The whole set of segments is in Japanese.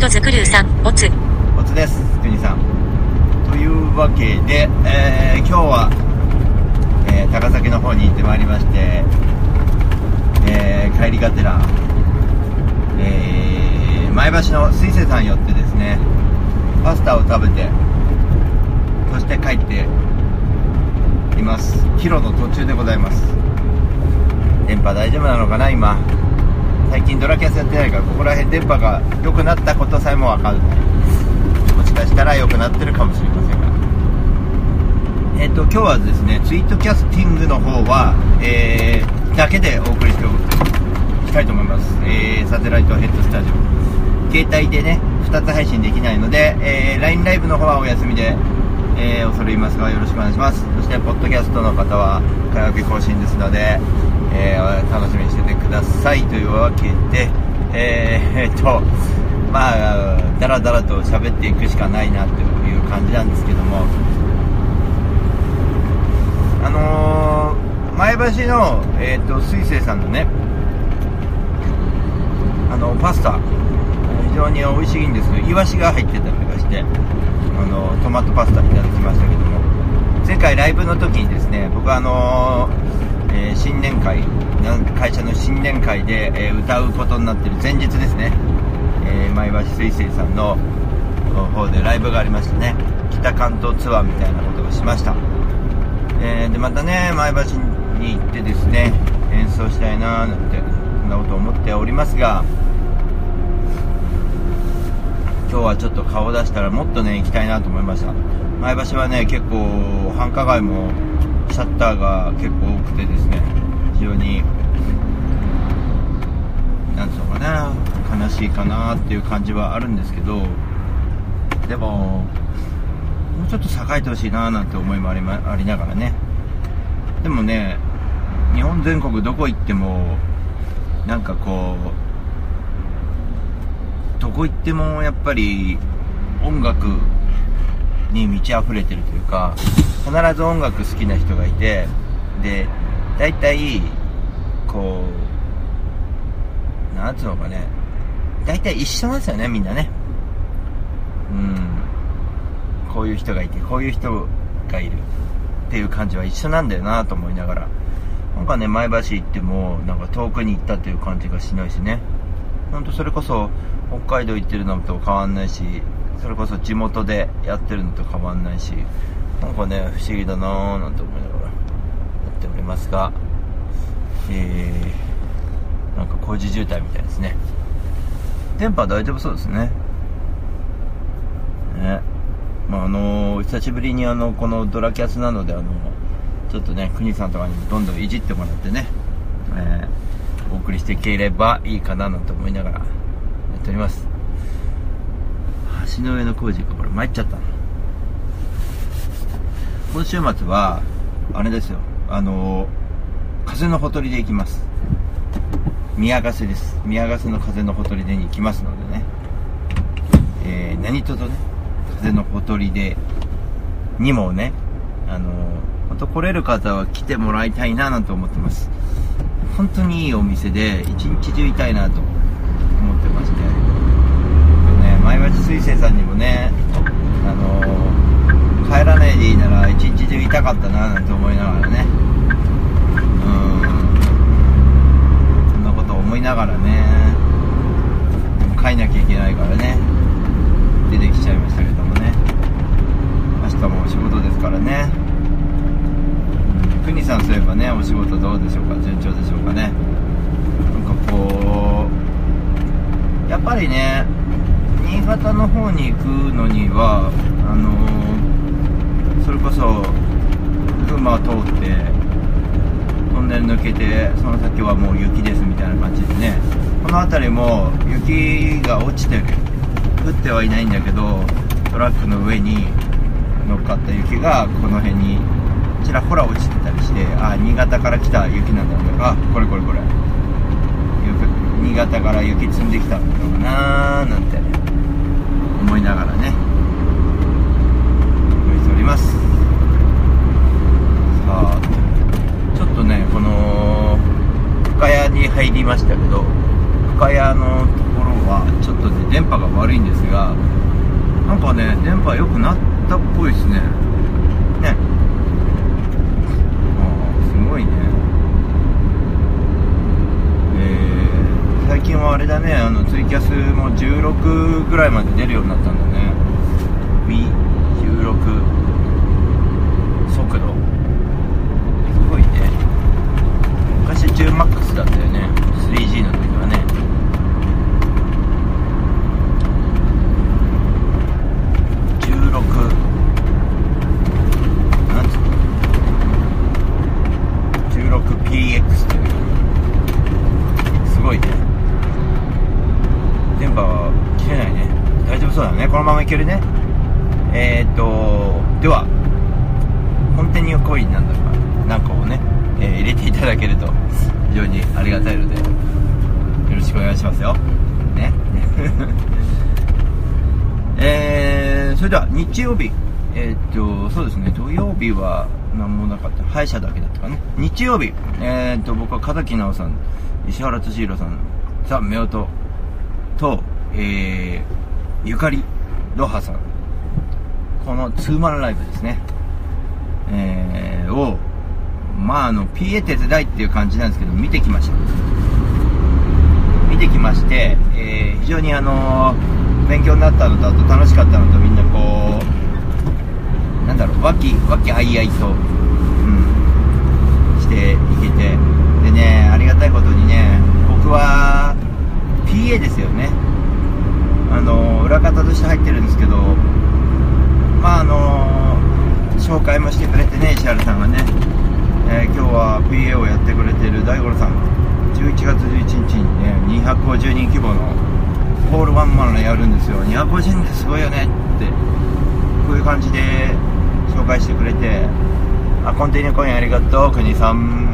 ットズクルーさんおつおつですくにさん。というわけで、えー、今日は、え高崎の方に行ってまいりまして、え帰りがてら、え前橋の水星さん寄ってですねパスタを食べてそして帰っています。帰路の途中でございます。電波大丈夫なのかな今。最近ドラキャスやってないからここら辺電波が良くなったことさえも分かんないもしかしたら良くなってるかもしれませんが。えっ、ー、と今日はですねツイートキャスティングの方は、えー、だけでお送りしていきたいと思います、えー、サテライトヘッドスタジオ。携帯でね2つ配信できないので、えー、LINE ライブの方はお休みでえー、恐れ入りますがよろしくお願いします。そしてポッドキャストの方は火曜日更新ですので、えー、楽しみにしててください。というわけでえー、っとまあだらだらと喋っていくしかないなという感じなんですけども。あのー、前橋の、えーと、水星さんのねあのパスタ。非常に美味しいんですけどイワシが入ってたりとかして。あのトマトパスタいただきましたけども。前回ライブの時にですね僕はあのえー、新年会会社の新年会で、えー、歌うことになってる前日ですね、えー、前橋水星さんの方でライブがありましたね。北関東ツアーみたいなことをしました、えでまたね前橋に行ってですね演奏したいなーなんてそんなこと思っておりますが今日はちょっと顔出したらもっとね行きたいなと思いました。前橋はね結構繁華街もシャッターが結構多くてですね非常になんつうのかな悲しいかなっていう感じはあるんですけどでももうちょっと栄えてほしいななんて思いもあり,、ま、ありながらね。でもね日本全国どこ行ってもなんかこうどこ行ってもやっぱり音楽に満ち溢れてるというか必ず音楽好きな人がいてで大体こうなんつうのかね。大体一緒なんですよねみんなね。うん。こういう人がいてこういう人がいる。っていう感じは一緒なんだよなと思いながら。なんかね前橋行ってもなんか遠くに行ったっていう感じがしないしね。ほんとそれこそ北海道行ってるのと変わんないしそれこそ地元でやってるのと変わんないしなんかね不思議だなぁなんて思いながらやっておりますがえー、なんか工事渋滞みたいですね。電波大丈夫そうですね。ね。まああのー、久しぶりにあのこのドラキャスなのであのちょっとね国さんとかにどんどんいじってもらってね、えー、お送りしていければいいかななんて思いながらやっております。橋の上の工事かこれ参っちゃった今週末はあれですよ。あの風のほとりで行きます。宮ヶ瀬です。宮ヶ瀬の風のほとりでに行きますのでね、えー、何とぞね風のほとりでにもねあの本当来れる方は来てもらいたいななんて思ってます。本当にいいお店で一日中いたいなと思ってまして、ね、前町水星さんにもね、あのー、帰らないでいいなら一日中いたかったななんて思いながらね。うん。そんなこと思いながらね帰んなきゃいけないからね出てきちゃいましたけどもね。明日もお仕事ですからね。国さんそういえばねお仕事どうでしょうか？順調でしょうかね？なんかこうやっぱりね新潟の方に行くのにはあの、それこそ群馬を通ってトンネル抜けてその先はもう雪ですみたいな感じでねこの辺りも雪が落ちてる降ってはいないんだけどトラックの上に乗っかった雪がこの辺にちらほら落ちてたりしてあ新潟から来た雪なんだろうあこれこれこれ。新潟から雪積んできたのかなーなんて思いながらね。見ております。さあちょっとねこの深谷に入りましたけど深谷のところはちょっとね電波が悪いんですがなんかね電波良くなったっぽいですねああすごいねえー、最近はあれだねあのツイキャスも16ぐらいまで出るようになったんだね。B16 速度すごいね昔 10MAX だったよね。3G の時はね16なんつうの 16PX というすごいね電波は切れないね大丈夫そうだねこのままいけるねえー、っとではコンティニューコインなんだかなんかをね、えー入れていただけると非常にありがたいのでよろしくお願いしますよねえー、それでは日曜日。えーっとそうですね。土曜日は何もなかった。歯医者だけだったかね日曜日。えーっと僕は片木直さん石原敏弘さんさあ夫婦とえー、ゆかりロハさん。このツーマンライブですね。えー、をまああの PA 手伝いっていう感じなんですけど見てきました。見てきまして、えー非常にあの勉強になったのとあと楽しかったのとみんなこうなんだろう和気和気あいあいと、うん、していけてでねありがたいことにね僕は PA ですよね。あの裏方として入ってるんですけどまああの紹介もしてくれてね石原さんがね、えー今日は PA をやってくれてる大五郎さん。11月11日にね250人規模のホールワンマンやるんですよ。250人ってすごいよねってこういう感じで紹介してくれてあコンティニューコインありがとう国さん。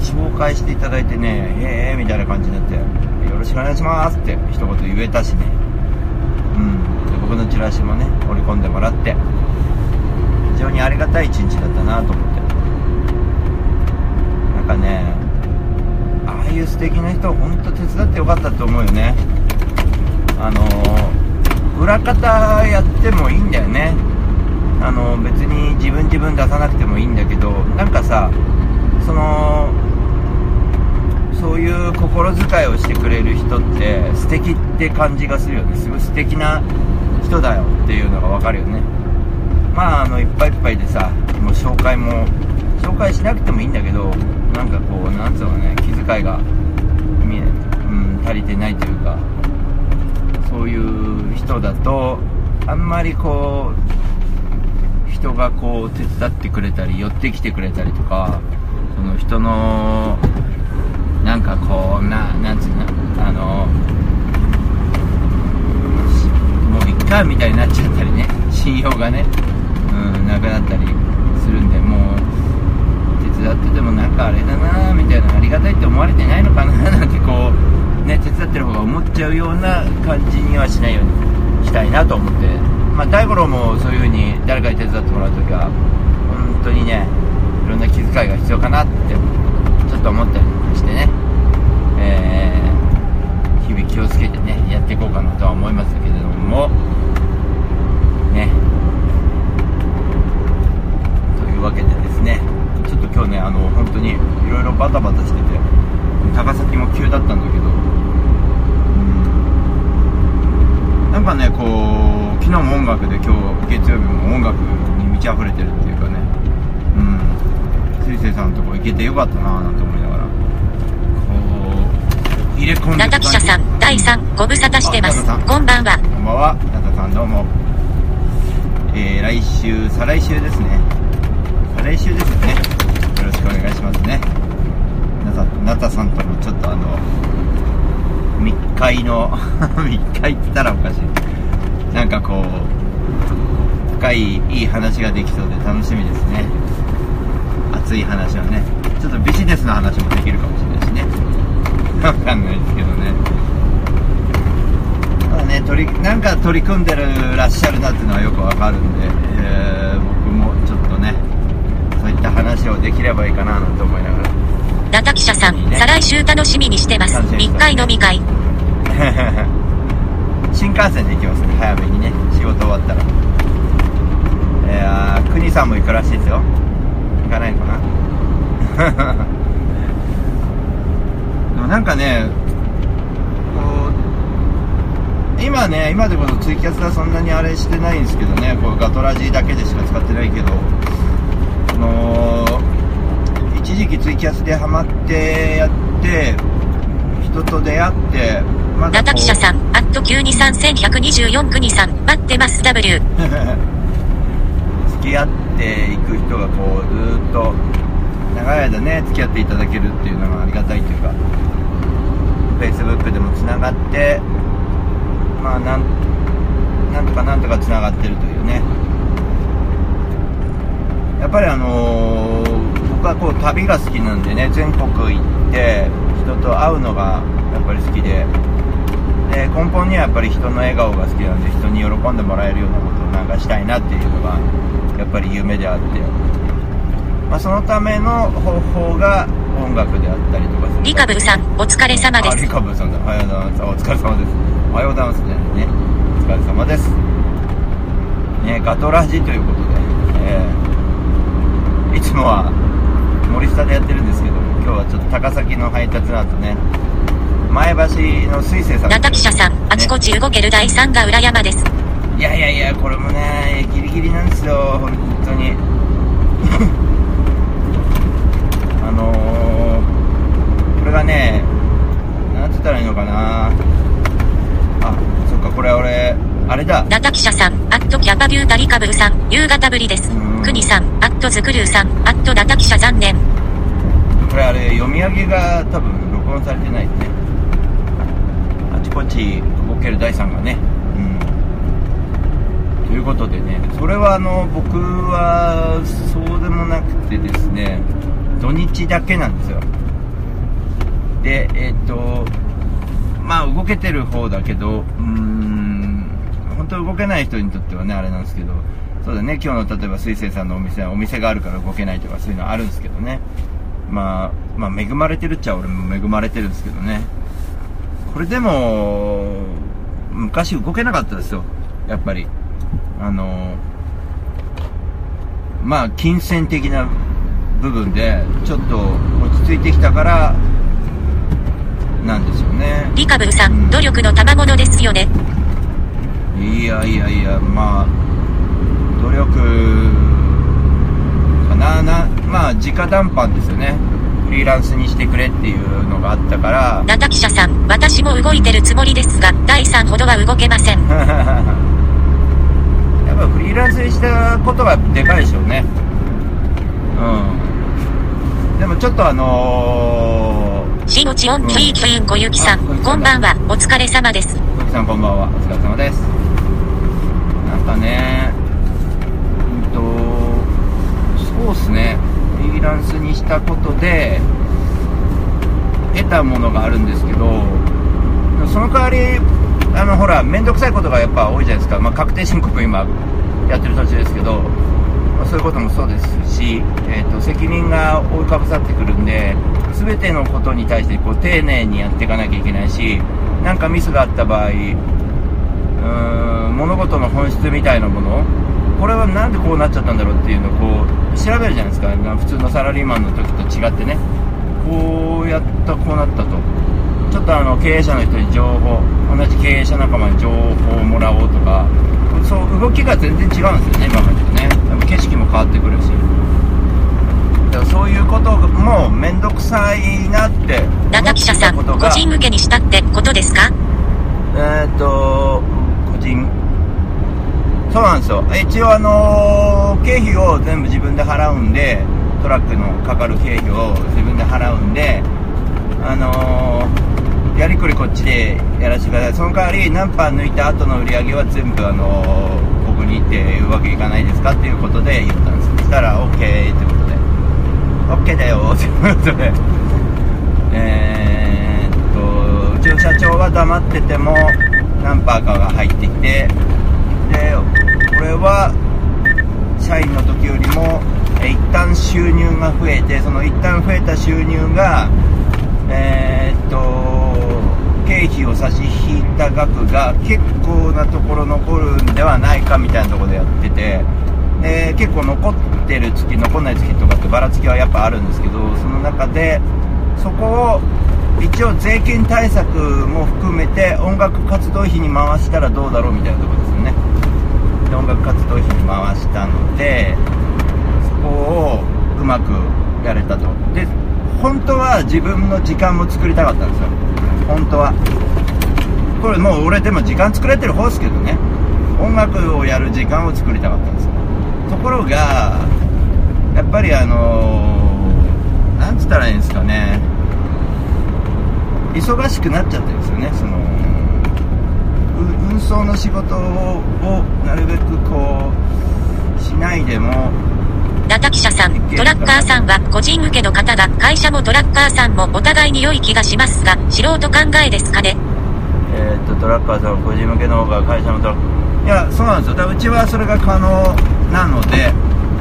紹介していただいてねへえみたいな感じになってよろしくお願いしますって一言言えたしね。うん。で僕のチラシもね織り込んでもらって非常にありがたい一日だったなと思って。なんかねああいう素敵な人本当手伝ってよかったと思うよね。あの裏方やってもいいんだよね。あの別に自分自分出さなくてもいいんだけどなんかさそのそういう心遣いをしてくれる人って素敵って感じがするよね。すごい素敵な人だよっていうのが分かるよね。まああのいっぱいいっぱいでさもう紹介も紹介しなくてもいいんだけどなんかこうなんつうのね気遣いが見え、うん、足りてないというかそういう人だとあんまりこう人がこう手伝ってくれたり寄ってきてくれたりとかその人のなんかこうななんつうのあのもういっかみたいになっちゃったりね信用がね、うん、なくなったりするんでもう手伝っててもなんかあれだなみたいなありがたいって思われてないのかななんてこうね手伝ってる方が思っちゃうような感じにはしないようにしたいなと思ってまあ大五郎もそういう風に誰かに手伝ってもらう時は本当にねいろんな気遣いが必要かなってちょっと思ったりしてね、えー日々気をつけてねやっていこうかなとは思いますけれどもね。というわけでですね。ちょっと今日ねあの本当にいろいろバタバタしてて高崎も急だったんだけどうんなんかねこう昨日も音楽で今日月曜日も音楽に満ち溢れてるっていうかねうん水星さんのとこ行けてよかったなぁなんて思いながらこう入れ込んで中記者さん、第3、ご無沙汰してます。こんばんは。こんばんは、ナタさんどうも。えー、来週、再来週ですね。再来週ですよね。よろしくお願いしますね。ナタナタさんとのチ快の 密会って言ったらおかしい。なんかこう深いいい話ができそうで楽しみですね。熱い話はね。ちょっとビジネスの話もできるかもしれないしね。わかんないですけどね。まあね取りなんか取り組んでるらっしゃるなっていうのはよくわかるんで、えー僕もちょっとねそういった話をできればいいかななんて思いながら。ラタ記者さんね、再来週楽しみにしてます。密会飲み会。新幹線で行きますね。早めにね。仕事終わったら。いやー国さんも行くらしいですよ。行かないのかな？でもなんかねこう今ね今でこそツイキャスはそんなにあれしてないんですけどね。こうガトラジだけでしか使ってないけど。あのー一時期ツイキャスでハマってやって人と出会ってまラタこう記者さん、アット923-1124国さん、待ってます W。付き合っていく人がこうずーっと長い間ね付き合っていただけるっていうのがありがたいというか Facebook でもつながってまあなんなんとかなんとかつながってるというねやっぱりあのー僕はこう旅が好きなんでね全国行って人と会うのがやっぱり好きでで根本にはやっぱり人の笑顔が好きなんで人に喜んでもらえるようなことをなんかしたいなっていうのがやっぱり夢であって、まあ、そのための方法が音楽であったりとかする。リカブルさん、お疲れ様であリす。カブルさんだ。おはようございます。あお疲れ様です。おはようございますねね。お疲れ様です。ねガトラジということで、えーいつもは森下でやってるんですけど今日はちょっと高崎の配達の後ね前橋の水星さんラタ記者さん、あちこち動ける第3が裏山です。いやいやいやこれもねギリギリなんですよ本当に。あのー、これがねなんて言ったらいいのかな。あそっかこれ俺あれだ。ラタ記者さん、アットキャパビュータリカブルさん、夕方ぶりです。うん。国さん、アットズクルーさん、アットラタ記者残念。これあれ読み上げが多分録音されてないですね。あちこち動ける第3がね。うん。ということでねそれはあの僕はそうでもなくてですね土日だけなんですよ。でえっ、とまあ動けてる方だけどうーん本当動けない人にとってはねあれなんですけどそうだね今日の例えば水星さんのお店はお店があるから動けないとかそういうのあるんですけどね。まあ、まあ恵まれてるっちゃ俺も恵まれてるんですけどね。これでも昔動けなかったですよ。やっぱり。あのまあ金銭的な部分でちょっと落ち着いてきたからなんですよね。リカブルさうんん、努力の賜物ですよね。いやいやいやまあ努力かな。なまあ直談判ですよね。フリーランスにしてくれっていうのがあったから。ラタ記者さん、私も動いてるつもりですが、第3ほどは動けません。やっぱフリーランスにしたことがでかいでしょうね。うん。でもちょっとあのしおちおんうんきーきーんごゆきさん、あこんばんは、お疲れ様です。ー、小木さんこんばんは。お疲れ様です。なんかねそうっすね。フリーランスにしたことで得たものがあるんですけどその代わりあのほら面倒くさいことがやっぱ多いじゃないですか、まあ、確定申告今やってる途中ですけど、まあそういうこともそうですし、えー、と責任が覆いかぶさってくるんで全てのことに対してこう丁寧にやっていかなきゃいけないしなんかミスがあった場合うーん物事の本質みたいなものこれはなんでこうなっちゃったんだろうっていうのをこう調べるじゃないですか。な普通のサラリーマンの時と違ってね。こうやったこうなったと。ちょっとあの経営者の人に情報同じ経営者仲間に情報をもらおうとか。そう動きが全然違うんですよね今までとね。多分景色も変わってくるし。だからそういうことも面倒くさいなって。思ラタ記者さん、ことが。個人向けにしたってことですか？えーっと個人そうなんですよ。一応あのー経費を全部自分で払うんでトラックのかかる経費を自分で払うんであのーやりくりこっちでやらせてください。その代わり何パー抜いた後の売り上げは全部あの僕にっていうわけいかないですかっていうことで言ったんです。そしたら OK ってことで。OK だよってことでえ、っとうちの社長は黙ってても何パーかが入ってきてで俺は社員の時よりもえ一旦収入が増えてその一旦増えた収入がえー、っと経費を差し引いた額が結構なところ残るんではないかみたいなとこでやっててで結構残ってる月残んない月とかってばらつきはやっぱあるんですけどその中でそこを一応税金対策も含めて音楽活動費に回したらどうだろうみたいなとこですよね。で音楽活動費に回したのでそこをうまくやれたと。で本当は自分の時間も作りたかったんですよ。本当は。これもう俺でも時間作れてる方ですけどね。音楽をやる時間を作りたかったんですところがやっぱりあのー、なんつったらいいんですかね。忙しくなっちゃってるんですよね。その運送の仕事をなるべくこうしないでもナタ記者さん、トラッカーさんは個人向けの方が、会社もトラッカーさんもお互いに良い気がしますが、素人考えですかね。えー、っと、トラッカーさんは個人向けの方が会社もトラッカー、いや、そうなんですよ。だうちはそれが可能なので、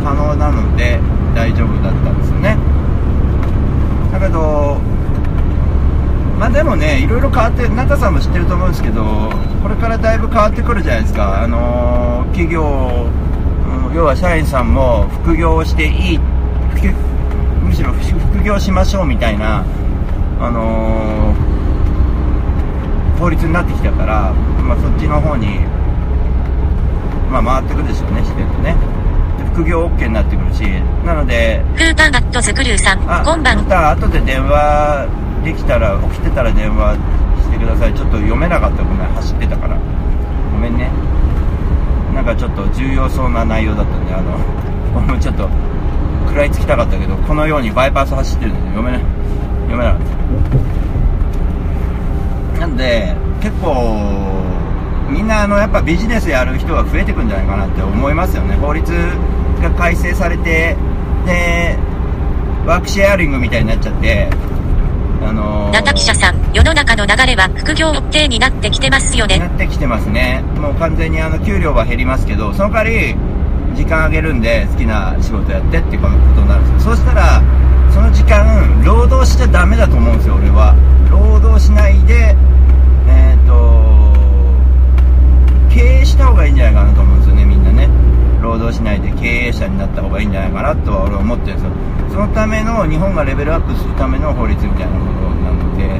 可能なので大丈夫だったんですよね。だけど、まあでもね、いろいろ変わって、中さんも知ってると思うんですけど、これからだいぶ変わってくるじゃないですか。あのー、企業、要は社員さんも副業をしていいむしろ副業しましょうみたいな、あのー、法律になってきたから、まあ、そっちの方に、まあ、回ってくるでしょうね自然とね副業 OK になってくるしなのでフータンガットズクルーさんあ今晩あ後で電話できたら起きてたら電話してください。ちょっと読めなかった。ごめん。走ってたから。ごめんね。なんかちょっと重要そうな内容だったんであの俺もちょっと食らいつきたかったけどこのようにバイパス走ってるんで読めない。読めなかったなんで結構みんなあのやっぱビジネスやる人が増えてくんじゃないかなって思いますよね。法律が改正されてでワークシェアリングみたいになっちゃってあのー、ナタ記者さん、世の中の流れは副業 OK になってきてますよね。なってきてますね。もう完全にあの給料は減りますけど、その代わり、時間あげるんで好きな仕事やってっていうことになるんですよ。そうしたら、その時間、労働しちゃダメだと思うんですよ、俺は。労働しないで、えっ、ー、と、経営した方がいいんじゃないかなと思うんですよね、みんなね。労働しないで経営者になった方がいいんじゃないかなとは俺は思ってるんですよ。そのための日本がレベルアップするための法律みたいなものなのでで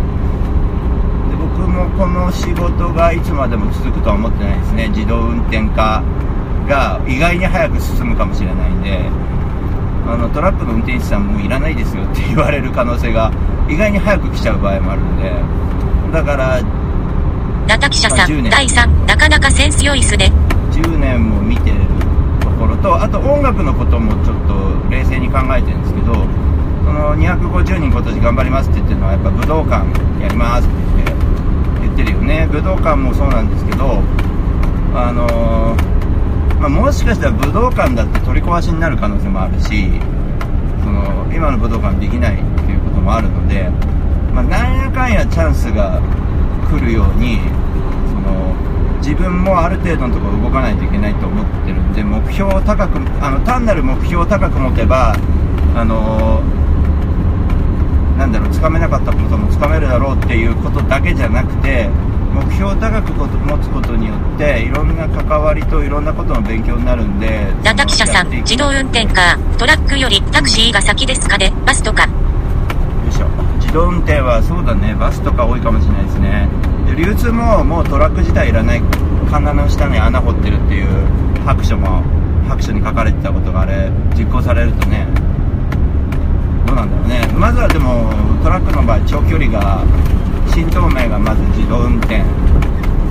僕もこの仕事がいつまでも続くとは思ってないですね。自動運転化が意外に早く進むかもしれないんで。あのトラックの運転手さんもういらないですよって言われる可能性が意外に早く来ちゃう場合もあるんで。だからナタ記者さん、第3、なかなかセンス良いっすね。10年も見てると、あと音楽のこともちょっと冷静に考えてるんですけど、その250人今年頑張りますって言ってるのは、やっぱ武道館やりますって言って言ってるよね。武道館もそうなんですけど、あのー、まあ、もしかしたら武道館だって取り壊しになる可能性もあるし、その今の武道館できないっていうこともあるので、まあ、なんやかんやチャンスが来るようにその自分もある程度のところ動かないといけないと思ってるんで目標を高くあの単なる目標を高く持てばあのなんだろうつかめなかったこともつかめるだろうっていうことだけじゃなくて目標を高く持つことによっていろんな関わりといろんなことの勉強になるんでナタ記者さん自動運転かトラックよりタクシーが先ですかねバスとか。よいしょ。自動運転はそうだね。バスとか多いかもしれないですね。で流通ももうトラック自体いらないカンナの下に穴掘ってるっていう白書も白書に書かれてたことがあれ実行されるとね。どうなんだろうね。まずはでもトラックの場合長距離が新東名がまず自動運転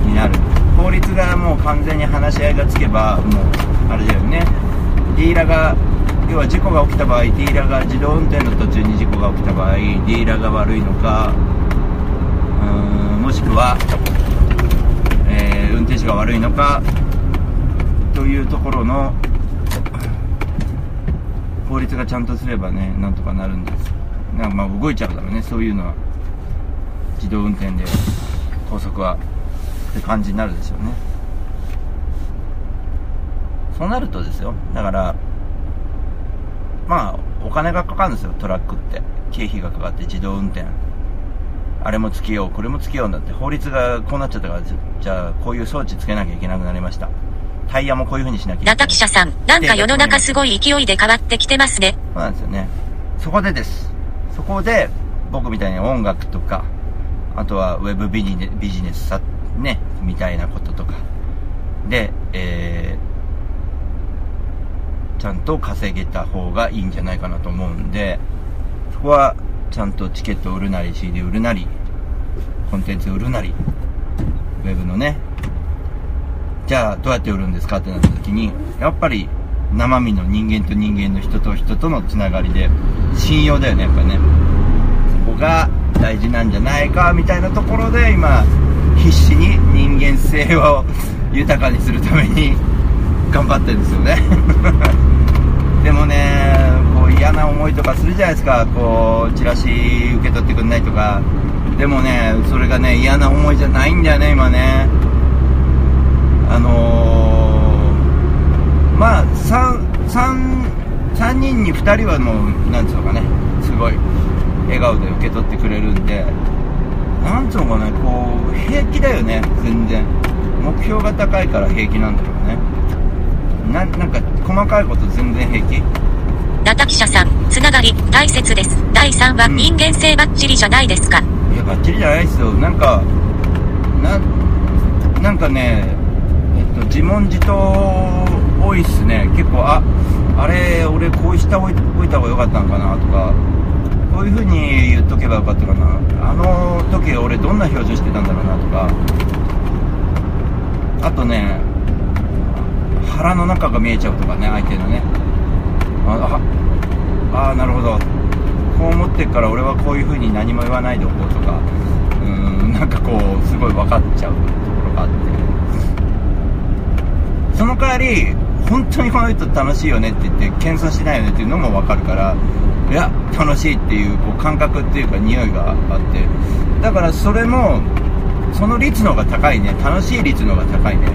になる。法律がもう完全に話し合いがつけばもうあれだよね。ディーラーが要は事故が起きた場合ディーラーが自動運転の途中に事故が起きた場合ディーラーが悪いのかうーん。もしくは、えー運転手が悪いのかというところの法律がちゃんとすればねなんとかなるんです。なんかまあ動いちゃうだろうね。そういうのは。自動運転で高速はって感じになるでしょうね。そうなるとですよ。だからまあお金がかかるんですよ。トラックって。経費がかかって自動運転。あれもつけようこれもつけようんだって法律がこうなっちゃったからじゃあこういう装置つけなきゃいけなくなりましたタイヤもこういう風にしなきゃいけないナタ記者さん、なんか世の中すごい勢いで変わってきてますね。そうなんですよね。そこでです。そこで、僕みたいに音楽とか、あとはウェブビジネビジネスさ、ね、みたいなこととか、で、えー、ちゃんと稼げた方がいいんじゃないかなと思うんで、そこは、ちゃんとチケット売るなり、CD 売るなり、コンテンツ売るなり、ウェブのね、じゃあどうやって売るんですかってなった時に、やっぱり生身の人間と人間の人と人とのつながりで、信用だよね、やっぱね。そこが大事なんじゃないか、みたいなところで今、必死に人間性を豊かにするために頑張ってるんですよね。でもね、嫌な思いとかするじゃないですか、こう、チラシ受け取ってくんないとか。でもね、それがね、嫌な思いじゃないんだよね、今ね。あのー、まあ、3、3、3人に2人はもう、なんつうのかね、すごい、笑顔で受け取ってくれるんで、なんつうのかね、こう、平気だよね、全然。目標が高いから平気なんだろうね。ななんか、細かいこと全然平気。ナタ記者さん、つながり、大切です。第3話、うん人間性バッチリじゃないですか。いや、バッチリじゃないですよ。なんか、な、なんかね、えっと、自問自答多いっすね。結構、あ、あれ、俺こうしておいおいた方が良かったのかなとか、こういう風に言っとけばよかったかな。あの時俺どんな表情してたんだろうなとか、あとね、腹の中が見えちゃうとかね、相手のね。あ、あ、なるほど。こう思ってっから俺はこういう風に何も言わないでおこうとか、うん、なんかこう、すごい分かっちゃうところがあって。その代わり、本当にこの人楽しいよねって言って、謙遜しないよねっていうのも分かるから、いや、楽しいっていうこう感覚っていうか匂いがあって、だからそれも、その率の方が高いね。楽しい率の方が高いね。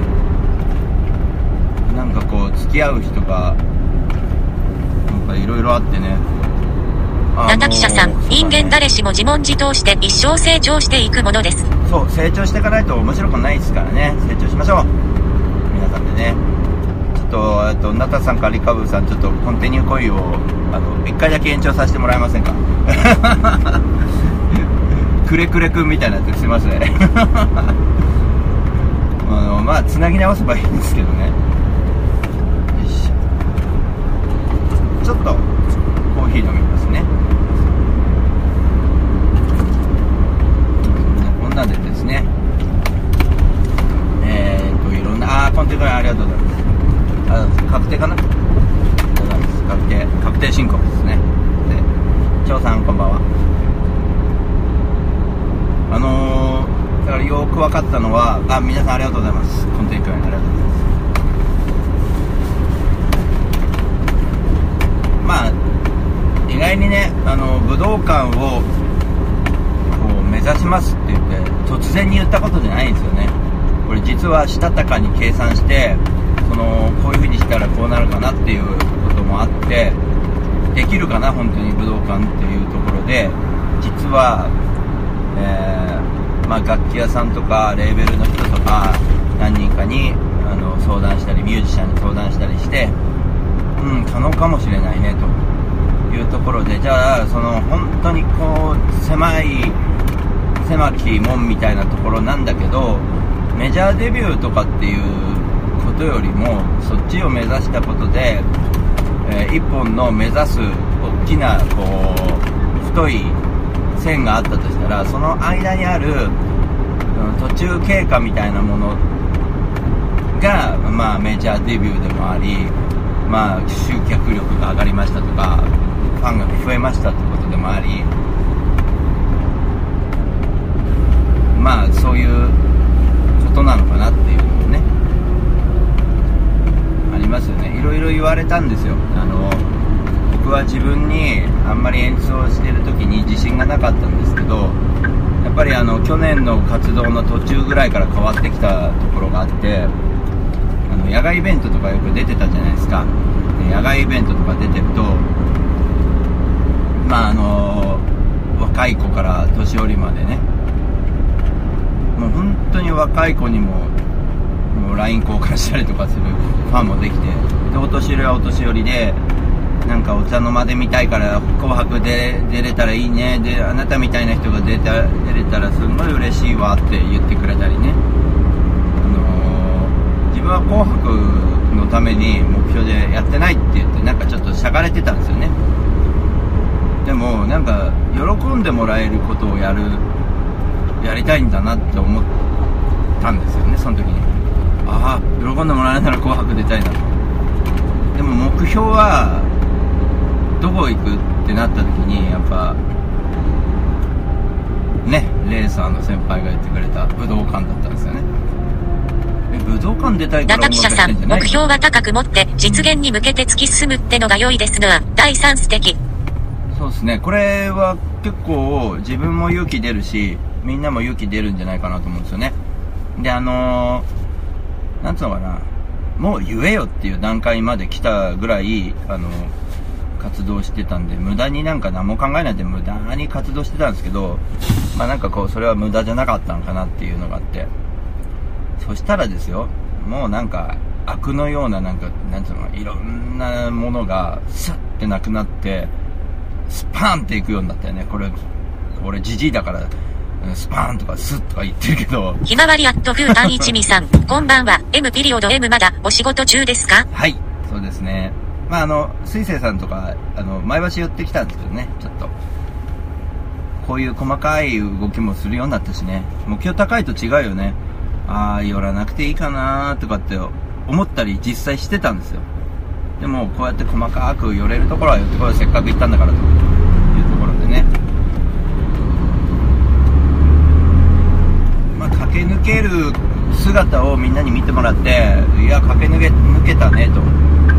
なんかこう、付き合う人が、かいろいろあってね。あナタ記者さん、人間誰しも自問自答して一生成長していくものです。そう、成長していかないと面白くないですからね。成長しましょう。皆さんでね。ちょっと、えっと、ナタさんかリカブーさん、ちょっとコンティニューコインを、あの、一回だけ延長させてもらえませんか？くれくれくんみたいになってすいません。あの、まあ、つなぎ直せばいいんですけどね。よいしょ。ちょっと、コーヒー飲みますね。こんなでですね、えーと、いろんな、あー、コンテンツありがとうございます。あ確定かな？ありがとうございます。確定、確定申告ですね。で、張さんこんばんは。あのー、だからよく分かったのは、あ、皆さんありがとうございます。コンテンツありがとうございます。まあ、意外にね、あの、武道館を、こう目指しますって言って突然に言ったことじゃないんですよね。これ実はしたたかに計算してそのこういう風にしたらこうなるかなっていうこともあってできるかな本当に武道館っていうところで。実は、えーまあ、楽器屋さんとかレーベルの人とか何人かにあの相談したりミュージシャンに相談したりしてうん可能かもしれないねというところで。じゃあその本当にこう狭い狭き門みたいなところなんだけどメジャーデビューとかっていうことよりもそっちを目指したことで、えー一本の目指す大きなこう太い線があったとしたらその間にあるうん途中経過みたいなものが、まあ、メジャーデビューでもあり、まあ、集客力が上がりましたとかファンが増えましたってことでもありまあそういうことなのかなっていうのもねありますよね。いろいろ言われたんですよ。あの僕は自分にあんまり演奏してる時に自信がなかったんですけどやっぱりあの去年の活動の途中ぐらいから変わってきたところがあってあの野外イベントとかよく出てたじゃないですか。野外イベントとか出てるとまああの若い子から年寄りまでねもう本当に若い子にももう LINE 交換したりとかするファンもできてでお年寄りはお年寄りでなんかお茶の間で見たいから「紅白で出れたらいいね」であなたみたいな人が出た出れたらすごい嬉しいわって言ってくれたりね、あのー自分は「紅白」のために目標でやってないって言ってなんかちょっとしゃがれてたんですよね。でもなんか喜んでもらえることをやるやりたいんだなって思ったんですよねその時にああ喜んでもらえるなら「紅白」出たいなとでも目標はどこ行くってなった時にやっぱねレーサーの先輩が言ってくれた武道館だったんですよねえ武道館出たいから中記者さん、目標は高く持って、実現に向けて突き進むってのが良いですな。第3素敵。そうですねこれは結構自分も勇気出るしみんなも勇気出るんじゃないかなと思うんですよね。であのー、なんつうのかな。もう言えよっていう段階まで来たぐらいあの活動してたんで無駄になんか何も考えないで無駄に活動してたんですけどまあなんかこうそれは無駄じゃなかったのかなっていうのがあって。そしたらですよもうなんか悪のようななんかなんつうのいろんなものがスッてなくなってスパーンっていくようになったよね。これ俺ジジイだからスパーンとかスッとか言ってるけど。ひまわりアットフータン一味さん、こんばんは。M ピリオド M まだ。お仕事中ですか？はいそうですね。まああの水星さんとかあの前橋寄ってきたんですけどねちょっと。こういう細かい動きもするようになったしね。目標高いと違うよね。ああ寄らなくていいかなとかって思ったり実際してたんですよ。でもこうやって細かく寄れるところは寄ってこいせっかく行ったんだからところでねまあ、駆け抜ける姿をみんなに見てもらっていや駆け抜け抜けたねと。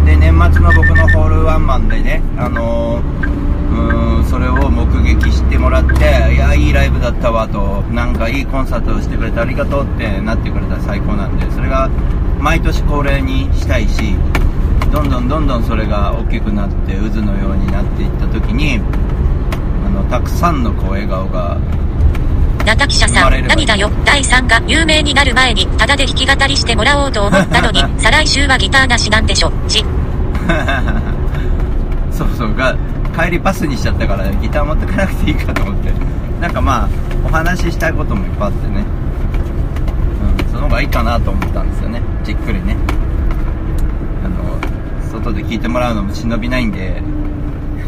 で年末の僕のホールワンマンでねあのーうーんそれを目撃してもらっていやいいライブだったわとなんかいいコンサートをしてくれてありがとうってなってくれたら最高なんでそれが毎年恒例にしたいしどんどんどんどんそれが大きくなって渦のようになっていった時にあのたくさんのこう笑顔が中記者さん、何だよ、第3が有名になる前に、ただで弾き語りしてもらおうと思ったのに、再来週はギターなしなんでしょ、ち。そうそうが帰りパスにしちゃったからギター持ってかなくていいかと思って。なんかまあお話ししたいこともいっぱいあってね、うん、その方がいいかなと思ったんですよね。じっくりね。あの外で聞いてもらうのも忍びないんで。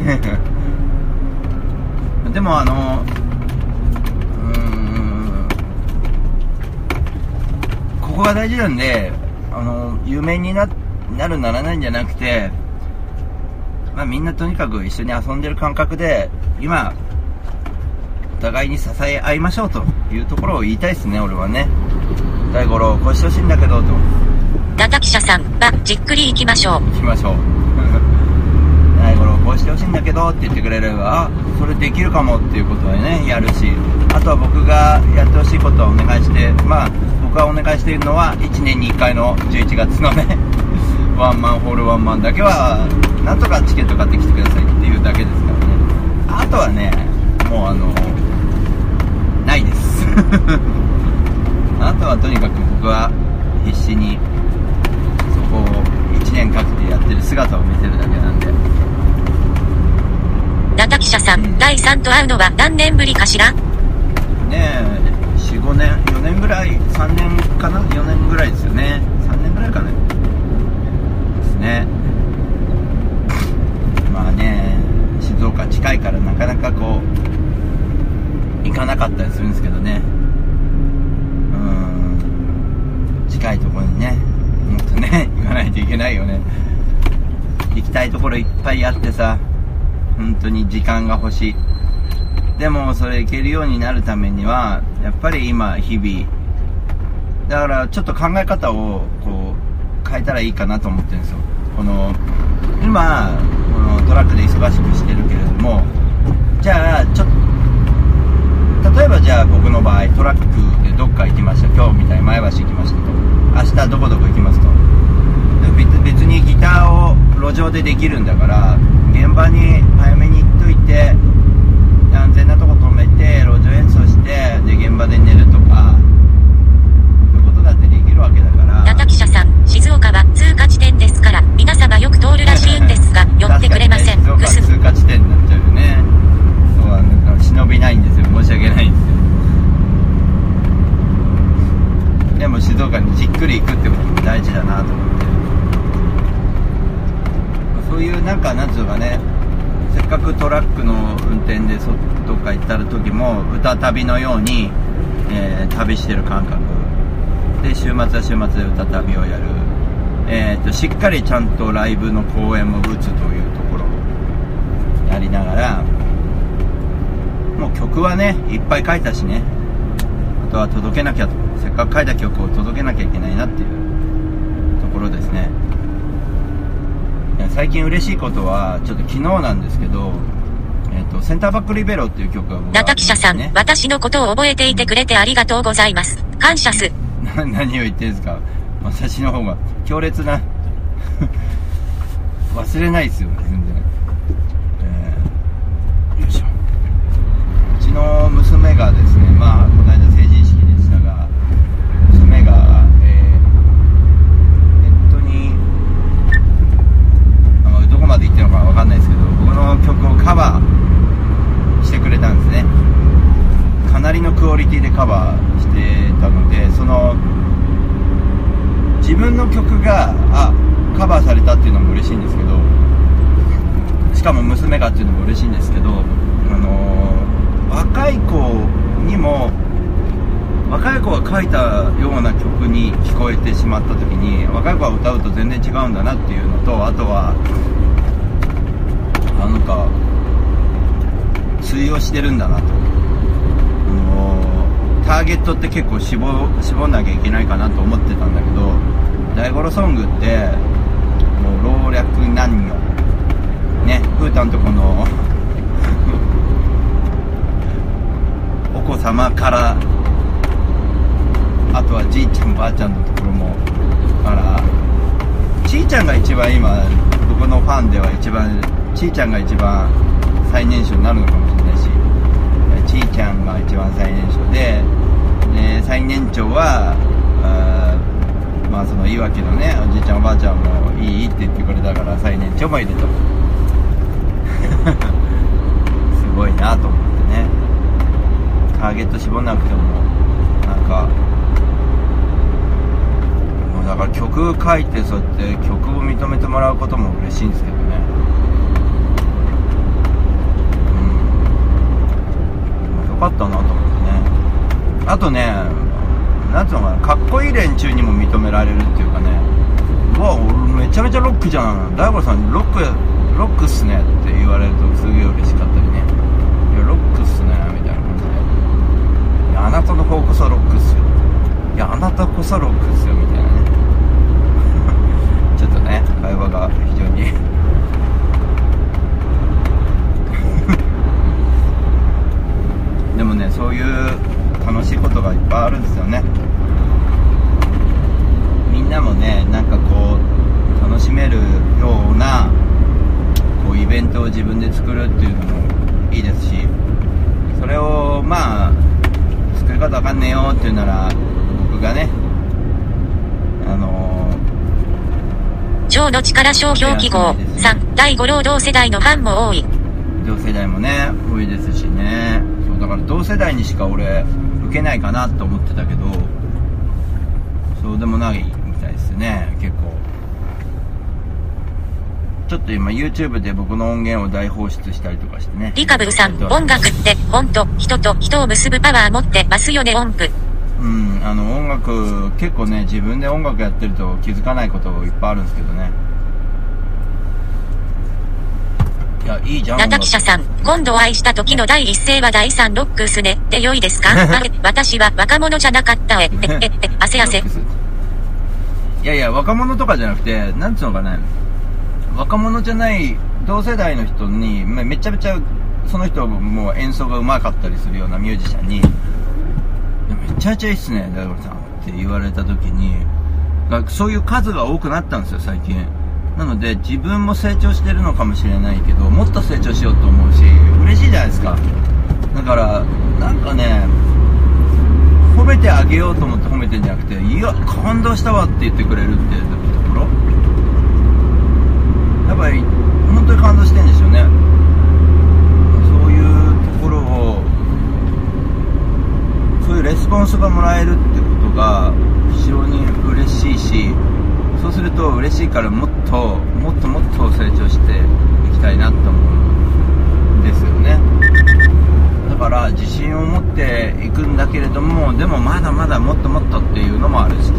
でもあのうーんここが大事なんであの有名にななるならないんじゃなくてまあ、みんなとにかく一緒に遊んでる感覚で今お互いに支え合いましょうというところを言いたいですね俺はね。大五郎こうしてほしいんだけどと。中記者さん、ば、じっくり行きましょう。行きましょう。大五郎こうしてほしいんだけどって言ってくれればあそれできるかもっていうことはねやるし。あとは僕がやってほしいことはお願いしてまあ僕がお願いしているのは1年に1回の11月のね ワンマンホールワンマンだけはなんとかチケット買ってきてくださいっていうだけですからね。あとはねもうあのないです。あとはとにかく僕は必死にそこを1年かけてやってる姿を見せるだけなんで。中記者さん、第3と会うのは何年ぶりかしら？ねえ45年4年ぐらい3年かな？4年ぐらいですよね。3年ぐらいかねですね。まあね静岡近いからなかなかこう行かなかったりするんですけどね。うん。近いところにねもっとね 行かないといけないよね。行きたいところいっぱいあってさ本当に時間が欲しい。でもそれ行けるようになるためにはやっぱり今日々だからちょっと考え方をこう変えたらいいかなと思ってるんですよ。この今このトラックで忙しくしてるけれどもじゃあちょっと例えばじゃあ僕の場合トラックでどっか行きました。今日みたいに前橋行きましたと。明日どこどこ行きますと。別別にギターを路上でできるんだから現場に早めに行っといて安全なとこ止めて路上演奏してで現場で寝るとかそういうことだってできるわけだからナタ記者さん、静岡は通過地点ですから、皆様よく通るらしいんですが、寄ってくれません。ね静岡通過地点になっちゃうよね。そうあの忍びないんですよ。申し訳ないんですよ。でも静岡にじっくり行くってことも大事だなと思って。そういうなんかなんつうのかねせっかくトラックの運転でそどっか行った時も歌旅のように、えー旅してる感覚で週末は週末で歌旅をやる、えー、としっかりちゃんとライブの公演も打つというところをやりながらもう曲はねいっぱい書いたしねあとは届けなきゃせっかく書いた曲を届けなきゃいけないなっていうところですね最近嬉しいことはちょっと昨日なんですけど、えー、とセンターバックリベロっていう曲が僕はナタ記者さん、私のことを覚えていてくれてありがとうございます。感謝す。何を言ってんですか。私の方が強烈な 忘れないですよ全然、えーよいしょ。うちの娘がですねまあこの間成人式でしたが娘が、えーネットにあのどこまで行ってるのかわかんないですけど僕の曲をカバーしてくれたんですね。かなりのクオリティでカバーてたのでその自分の曲があカバーされたっていうのも嬉しいんですけどしかも娘がっていうのも嬉しいんですけど、あのー若い子にも若い子が書いたような曲に聞こえてしまった時に若い子が歌うと全然違うんだなっていうのとあとはなんか通用してるんだなと。ターゲットって結構絞絞んなきゃいけないかなと思ってたんだけど大五郎ソングってもう老若男女。ねふーたんとこの お子様からあとはじいちゃんばあちゃんのところもからちいちゃんが一番今僕のファンでは一番ちいちゃんが一番最年少になるのかもちゃんが一番最年少でで最年長はあまあそのいわきのねおじいちゃんおばあちゃんもいいって言ってくれたから最年長もいると。すごいなと思ってね。ターゲット絞んなくてもなんかもうだから曲書いてそうやって曲を認めてもらうことも嬉しいんですけどねうんよかったなと思ってね。あとねなんつうのかなかっこいい連中にも認められるっていうかね。うわ俺めちゃめちゃロックじゃん。大悟さんロックロックっすね。って言われるとすげえ嬉しかったりね。いやロックっすねみたいな感じで。いやあなたの方こそロックっすよ。いやあなたこそロックっすよみたいなね。ちょっとね会話が非常にでもねそういう楽しいことがいっぱいあるんですよねみんなもねなんかこう楽しめるようなこうイベントを自分で作るっていうのもいいですしそれをまあ作り方わかんねえよっていうなら僕がねあの超の力商標記号。3、第5労働世代のファンも多い。同世代もね多いですしねだから同世代にしか俺受けないかなと思ってたけどそうでもないみたいですね結構。ちょっと今 YouTube で僕の音源を大放出したりとかしてね。リカブルさん、音楽って、ほんと、人と人を結ぶパワー持ってますよね音符。うんあの音楽結構ね自分で音楽やってると気づかないこといっぱいあるんですけどねいやいいじゃん。ナタ記者さん、今度お会いした時の第一声は第三ロックスね、で良いですか？あれ、私は若者じゃなかったえ、え、え、え、汗汗。いやいや若者とかじゃなくてなんつうのかね若者じゃない同世代の人にめめちゃめちゃその人も演奏が上手かったりするようなミュージシャンに「めちゃめちゃいいっすね大五郎さん」って言われた時にそういう数が多くなったんですよ最近なので自分も成長してるのかもしれないけどもっと成長しようと思うし嬉しいじゃないですか。だからなんかね褒めてあげようと思って褒めてんじゃなくていや感動したわって言ってくれるってところ。やっぱり本当に感動してんでしょうね。そういうところをそういうレスポンスがもらえるってことが非常に嬉しいしそうすると嬉しいからもっともっともっと成長していきたいなと思うんですよね。だから自信を持っていくんだけれどもでもまだまだもっともっとっていうのもあるし。っ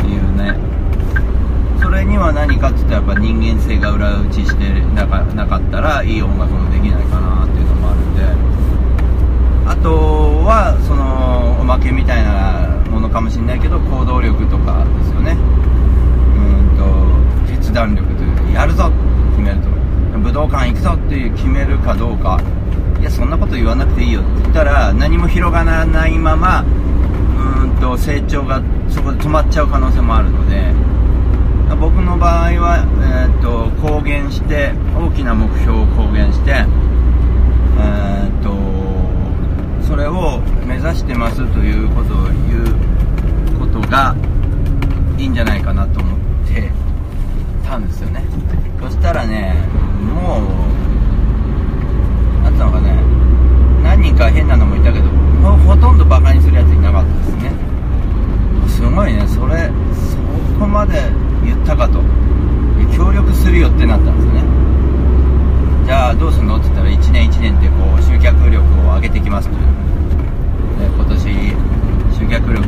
ていうね。それには何かって言ったらやっぱ人間性が裏打ちしてなかなかったらいい音楽もできないかなっていうのもあるんで。あとはそのおまけみたいなものかもしれないけど行動力とかですよね。決断力というやるぞって決めると。武道館行くぞっていう決めるかどうか。いやそんなこと言わなくていいよって言ったら何も広がらないままうんと成長がそこで止まっちゃう可能性もあるので僕の場合は、えー、と公言して大きな目標を公言して、えー、とそれを目指してますということを言うことがいいんじゃないかなと思ってたんですよね。そしたらねもう何てうのかね何人か変なのもいたけどほほとんどバカにするやついなかったですねすごいねそれそこまで言ったかと協力するよってなったんですねじゃあどうするのって言ったら1年1年ってこう集客力を上げてきますというで今年集客力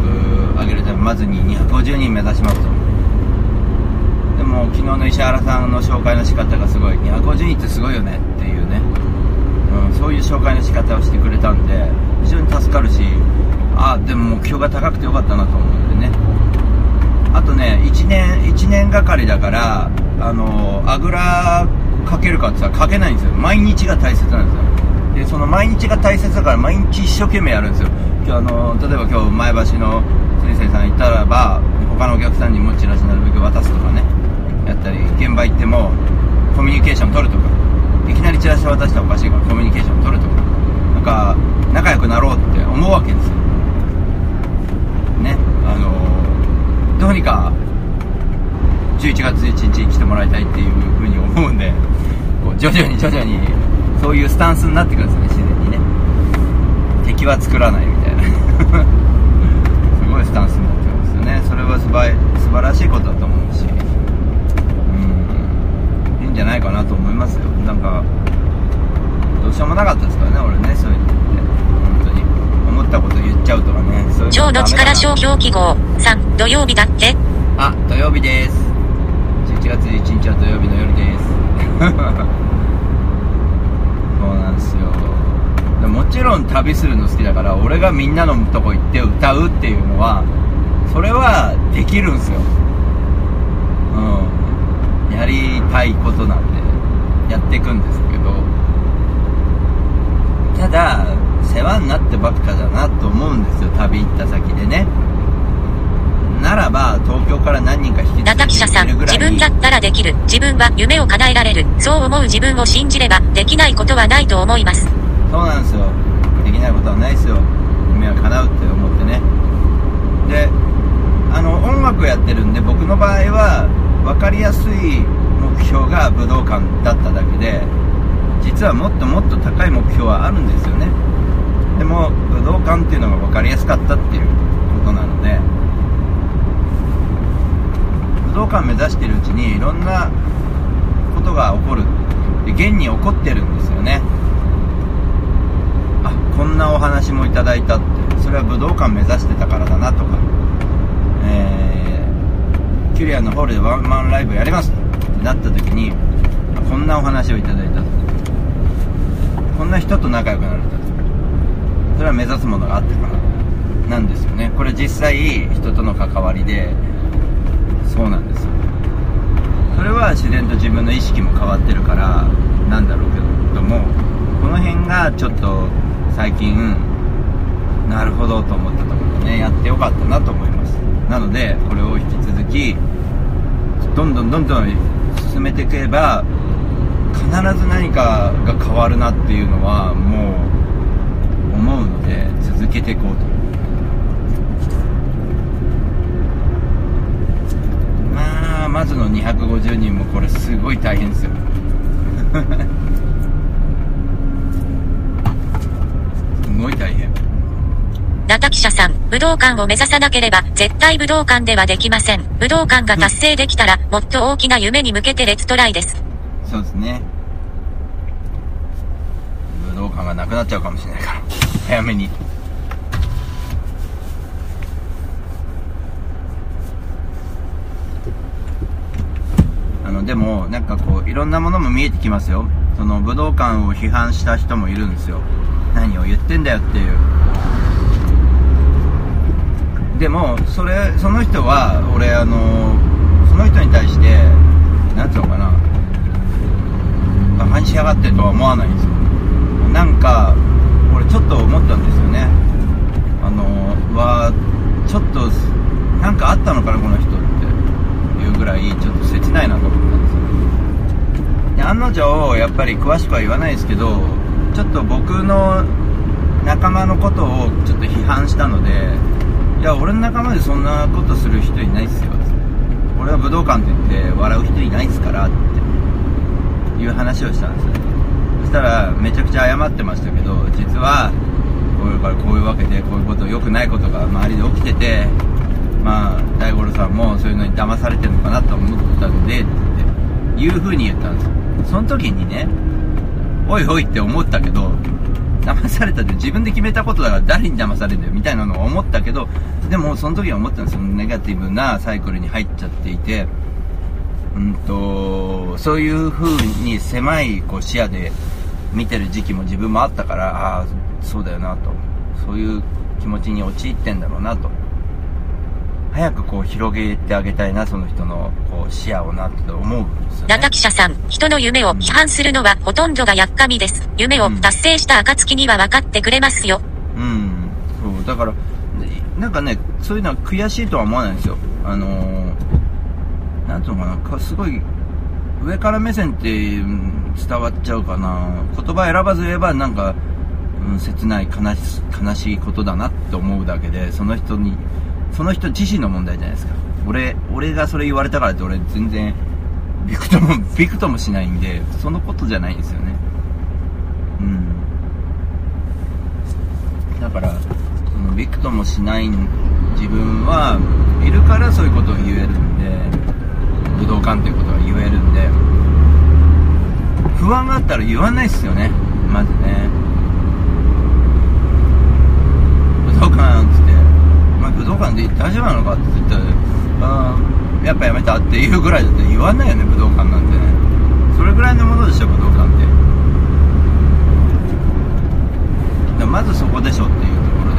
上げるためまずに250人目指しますとでも昨日の石原さんの紹介の仕方がすごい250人ってすごいよねっていうね、うん、そういう紹介の仕方をしてくれたんで非常に助かるしあでも目標が高くてよかったなと思うんでね。あとね1年1年がかりだからあのあぐらかけるかって言ったらかけないんですよ。毎日が大切なんですよ。でその毎日が大切だから毎日一生懸命やるんですよ。今日あの例えば今日前橋の先生さん行ったらば他のお客さんにもチラシなるべく渡すとかね。やったり現場行ってもコミュニケーション取るとか。いきなりチラシ渡したらおかしいからコミュニケーション取るとかなんか仲良くなろうって思うわけですよ。ねあのどうにか11月1日に来てもらいたいっていうふうに思うんでこう徐々に徐々にそういうスタンスになってくるんですよね自然にね。敵は作らないみたいな。すごいスタンスになってくるんですよね。それは素晴らしいことだと思うし。んじゃないかなと思いますよ。なんかどうしようもなかったですからね俺ねそういうのって。本当に。思ったこと言っちゃうとかねそういうの超の力ダメだな。商標記号3土曜日だって。あ土曜日です。11月11日は土曜日の夜です。そうなんですよ。でもちろん旅するの好きだから俺がみんなのとこ行って歌うっていうのはそれはできるんすよ。うんやりたいことなんでやっていくんですけどただ世話になってばっかだなと思うんですよ旅行った先でねならば東京から何人か引きナタ記者さん、るぐらい自分だったらできる。自分は夢を叶えられる。そう思う自分を信じれば、できないことはないと思います。そうなんですよできないことはないですよ夢は叶うって思ってねであの音楽やってるんで僕の場合は分かりやすい目標が武道館だっただけで実はもっともっと高い目標はあるんですよね。でも武道館っていうのが分かりやすかったっていうことなので武道館目指してるうちにいろんなことが起こる。で現に起こってるんですよね。あこんなお話もいただいたって。それは武道館目指してたからだなとか、キュリアのホールでワンマンライブやります。ってなった時にこんなお話をいただいたこんな人と仲良くなれたそれは目指すものがあったから。なんですよね。これ実際人との関わりでそうなんですよ。それは自然と自分の意識も変わってるからなんだろうけどもこの辺がちょっと最近なるほどと思ったところでねやってよかったなと思います。なのでこれを引き続きどんどんどんどん進めていけば必ず何かが変わるなっていうのはもう思うので続けていこうと。まあまずの250人もこれすごい大変ですよ。すごい大変。ナタ記者さん、武道館を目指さなければ、絶対武道館ではできません。武道館が達成できたら、もっと大きな夢に向けてレッツトライです。そうですね。武道館がなくなっちゃうかもしれないから早めに。あのでもなんかこういろんなものも見えてきますよ。その武道館を批判した人もいるんですよ。何を言ってんだよっていうでもそれその人は俺あのその人に対してなんつうのかな。バカにしやがってとは思わないんですよ。なんか俺ちょっと思ったんですよね。あのはちょっとなんかあったのかなこの人っていうぐらいちょっと切ないなと思ったんですよ。で案の定やっぱり詳しくは言わないですけどちょっと僕の仲間のことをちょっと批判したのでいや俺の仲間でそんなことする人いないっすよ。俺は武道館って言って笑う人いないっすからっていう話をしたんですよ。そしたらめちゃくちゃ謝ってましたけど実はこういうからこういうわけでこういうこと良くないことが周りで起きててまあ大五郎さんもそういうのに騙されてるのかなと思ったんでっていう風に言ったんですよ。その時にねおいおいって思ったけど騙されたって自分で決めたことだから誰に騙されるんだよみたいなのを思ったけどでもその時は思ったんですよ。ネガティブなサイクルに入っちゃっていて。うんとそういう風に狭いこう視野で見てる時期も自分もあったからああそうだよなと。そういう気持ちに陥ってんだろうなと。早くこう広げてあげたいなその人のこう視野をなって思うんですよねナタ記者さん、人の夢を批判するのはほとんどがやっかみです。夢を達成した暁には分かってくれますよ。うんそうだからなんかねそういうのは悔しいとは思わないんですよあのー、なんていうのかなかすごい上から目線ってうん伝わっちゃうかな言葉選ばず言えばなんか、うん、切ない悲し悲しいことだなって思うだけでその人にその人自身の問題じゃないですか。俺俺がそれ言われたからって俺全然びくとも びくともしないんでそのことじゃないんですよね。うん。だからそのびくともしない自分はいるからそういうことを言えるんで武道館っていうことが言えるんで不安があったら言わないっすよねまずね。武道館っつって「武道館で大丈夫なのか?」って言ったら「あーやっぱやめた」っていうぐらいだって言わないよね武道館なんてねそれぐらいのものでしょ武道館ってだまずそこでしょっていうところ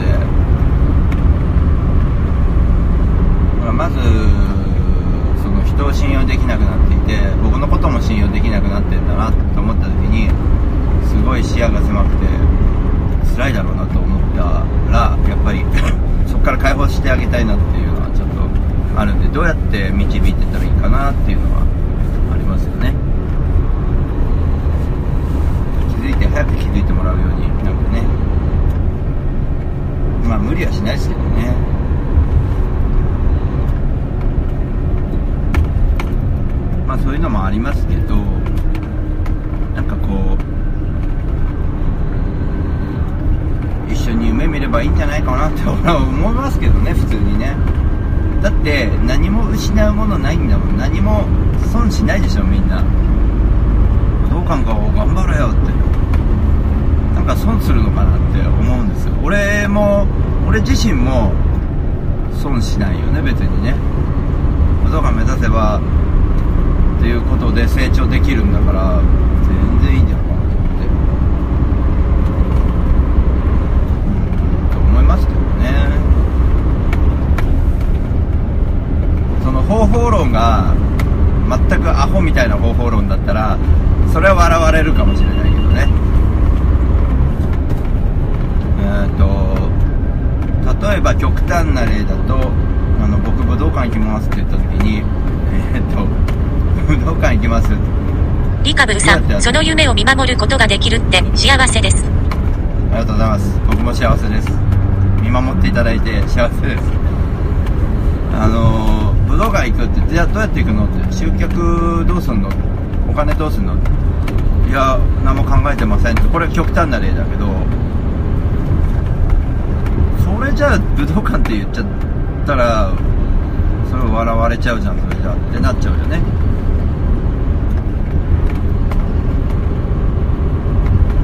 でまずその人を信用できなくなっていて僕のことも信用できなくなってんだなと思った時にすごい視野が狭くて辛いだろうなと思ったらやっぱりそこから解放してあげたいなっていうのはちょっとあるんでどうやって導いてたらいいかなっていうのはありますよね。気づいて早く気づいてもらうようになんかね。まあ無理はしないですけどね。まあそういうのもありますけどなんかこう一緒に夢見ればいいんじゃないかなって俺は思いますけどね普通にね。だって何も失うものないんだもん。何も損しないでしょみんな。武道館かを頑張れよって。なんか損するのかなって思うんですよ。俺も俺自身も損しないよね別にね。武道館目指せばっていうことで成長できるんだから全然いいんじゃないかなと思ってうんと思いますけどね。その方法論が全くアホみたいな方法論だったらそれは笑われるかもしれないけどね。えっと例えば極端な例だとあの僕武道館行きますって言った時にえっと武道館行きますリカブルさん、その夢を見守ることができるって幸せです。ありがとうございます。僕も幸せです見守っていただいて幸せです。あの武道館行くってじゃあどうやって行くのって集客どうすんの？お金どうすんの？いや何も考えてませんってこれは極端な例だけどそれじゃあ武道館って言っちゃったらそれ笑われちゃうじゃんそれじゃってなっちゃうよね。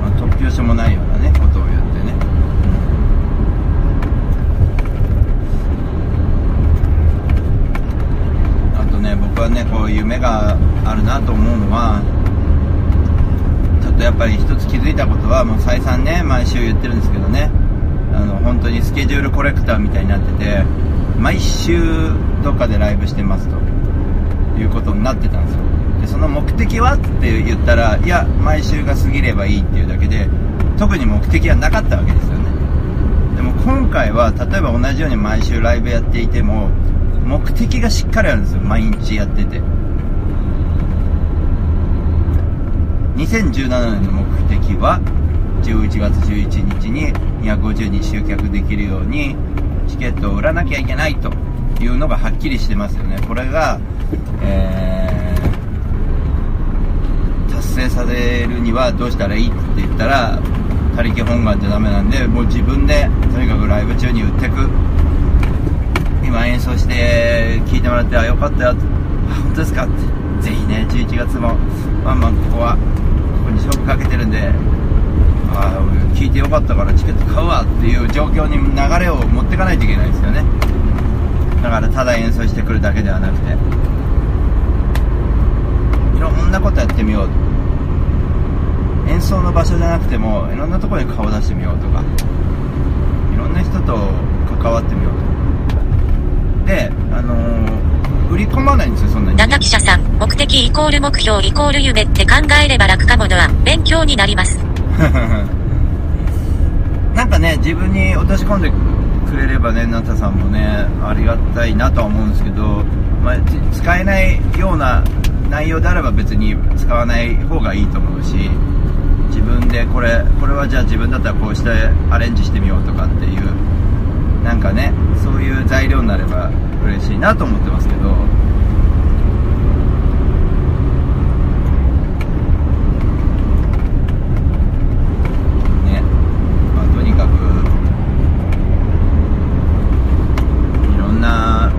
まあ、突拍子もないよねことを言ってね、あとね僕はねこう夢があるなと思うのはちょっとやっぱり一つ気づいたことはもう再三ね毎週言ってるんですけどね。あの本当にスケジュールコレクターみたいになってて毎週どっかでライブしてますと。いうことになってたんですよ。でその目的はって言ったらいや毎週が過ぎればいいっていうだけで特に目的はなかったわけですよね。でも今回は例えば同じように毎週ライブやっていても目的がしっかりあるんですよ毎日やってて。2017年の目的は11月11日に250人集客できるようにチケットを売らなきゃいけないというのがはっきりしてますよね。これが、えー達成されるにはどうしたらいいって言ったら他力本願じゃダメなんでもう自分でとにかくライブ中に売ってく。今演奏して聴いてもらってあよかったよ本当ですかって。ぜひね11月もバンバンここはここに勝負かけてるんでああ聞いてよかったからチケット買うわっていう状況に流れを持っていかないといけないですよね。だからただ演奏してくるだけではなくて。いろんなことやってみよう。演奏の場所じゃなくてもいろんなところに顔出してみようとか。いろんな人と関わってみようとか。であのー売り込まないんですよそんなに中記者さん、目的イコール目標イコール夢って考えれば楽かものは勉強になります。なんかね自分に落とし込んでくれればねナタさんもねありがたいなとは思うんですけど、まあ、じ使えないような内容であれば別に使わない方がいいと思うし自分でこれこれはじゃあ自分だったらこうしてアレンジしてみようとかっていうなんかねそういう材料になれば嬉しいなと思ってますけどねまあとにかくいろんな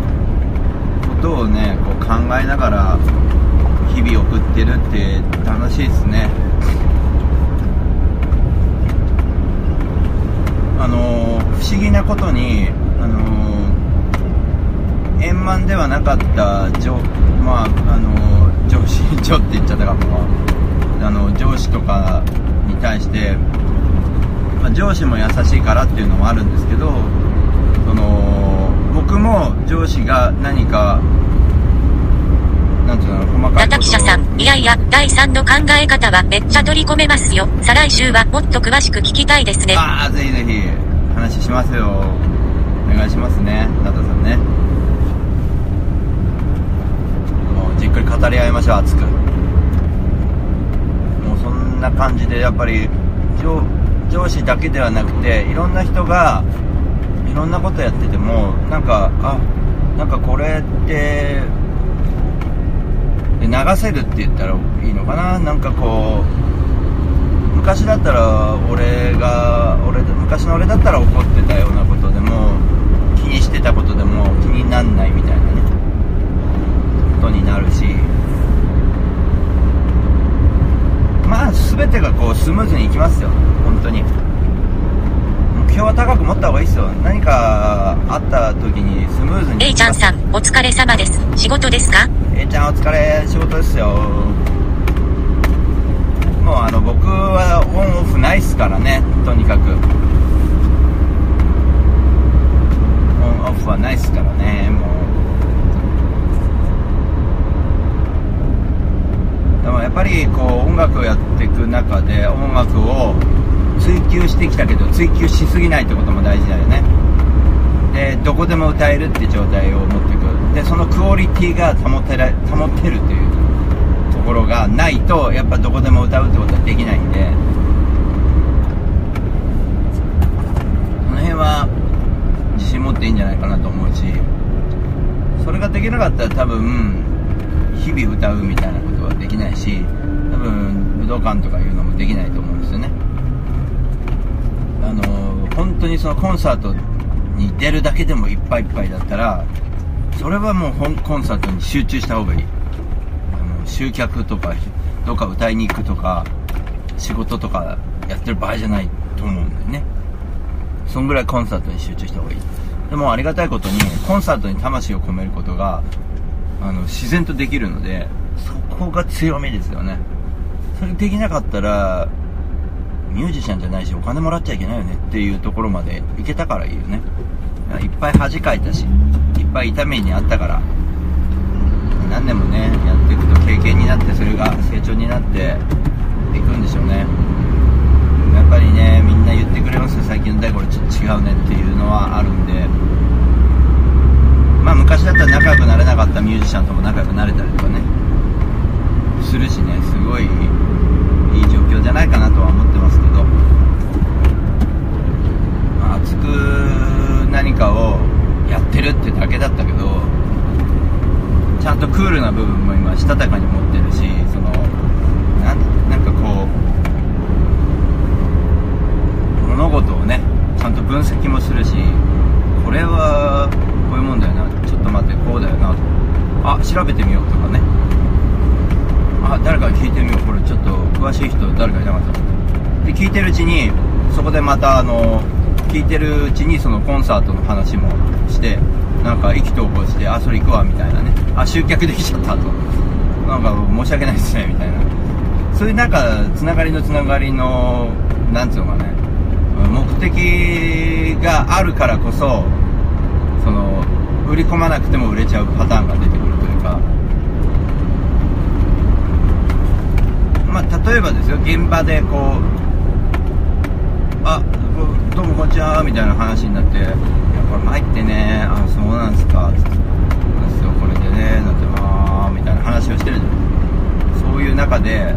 ことをねこう考えながら日々送ってるって楽しいですねあのー不思議なことにあのー円満ではなかった上まああのー上司上って言っちゃったかもあの上司とかに対して、まあ、上司も優しいからっていうのもあるんですけどその僕も上司が何かなんていうの細かいこと者さん、いやいや、第3の考え方はめっちゃ取り込めますよ。再来週はもっと詳しく聞きたいですね。ああぜひぜひ話しますよ。お願いしますね。ナタさんね。もうじっくり語り合いましょう熱くんな感じでやっぱり上司だけではなくていろんな人がいろんなことやっててもなんかあなんかこれって流せるって言ったらいいのかな？なんかこう昔だったら俺が俺昔の俺だったら怒ってたようなことでも気にしてたことでも気になんないみたいなね。ことになるし。まあ全てがこうスムーズにいきますよ。本当に。目標は高く持った方がいいですよ。何かあった時にスムーズに。A ちゃんさん、お疲れ様です。仕事ですか？A ちゃんお疲れ仕事ですよ。もうあの僕はオンオフないっすからね。とにかく。オンオフはないっすからね。もうやっぱりこう音楽をやっていく中で音楽を追求してきたけど追求しすぎないってことも大事だよね。でどこでも歌えるって状態を持っていくでそのクオリティが保てら保てるというところがないとやっぱどこでも歌うってことはできないんで。その辺は自信持っていいんじゃないかなと思うし。それができなかったら多分日々歌うみたいなことはできないし多分武道館とかいうのもできないと思うんですよね。あの本当にそのコンサートに出るだけでもいっぱいいっぱいだったらそれはもうコンサートに集中した方がいい。あの集客とかどっか歌いに行くとか仕事とかやってる場合じゃないと思うんだよね。そんぐらいコンサートに集中した方がいい。でもありがたいことにコンサートに魂を込めることがあの自然とできるのでそこが強みですよね。それできなかったらミュージシャンじゃないしお金もらっちゃいけないよね。っていうところまでいけたからいいよね。いっぱい恥かいたしいっぱい痛みにあったから何年もねやっていくと経験になってそれが成長になっていくんでしょうね。やっぱりねみんな言ってくれますよ。最近の大これちょっと違うねっていうのはあるんで。まあ昔だったら仲良くなれなかったミュージシャンとも仲良くなれたりとかね。するしねすごいいい状況じゃないかなとは思ってますけど、まあ、熱く何かをやってるってだけだったけどちゃんとクールな部分も今したたかに持ってるしそのなんなんかこう物事をねちゃんと分析もするしこれはこういうもんだよなちょっと待ってこうだよなあ調べてみようとかね。あ誰か聞いてみよう。これちょっと詳しい人誰かいなかった。で聞いてるうちにそこでまたあの聞いてるうちにそのコンサートの話もしてなんか意気投合してあそれ行くわみたいなね。あ集客できちゃったと。なんか申し訳ないですねみたいな。そういうなんかつながりのつながりのなんつうのかね。目的があるからこそその売り込まなくても売れちゃうパターンが出てくるというかまあ例えばですよ現場でこうあどうもこんにちはみたいな話になって「いやこれ参ってねあそうなんですか」つって「ですよこれでね」なんて「ああ」みたいな話をしてるじゃん。そういう中で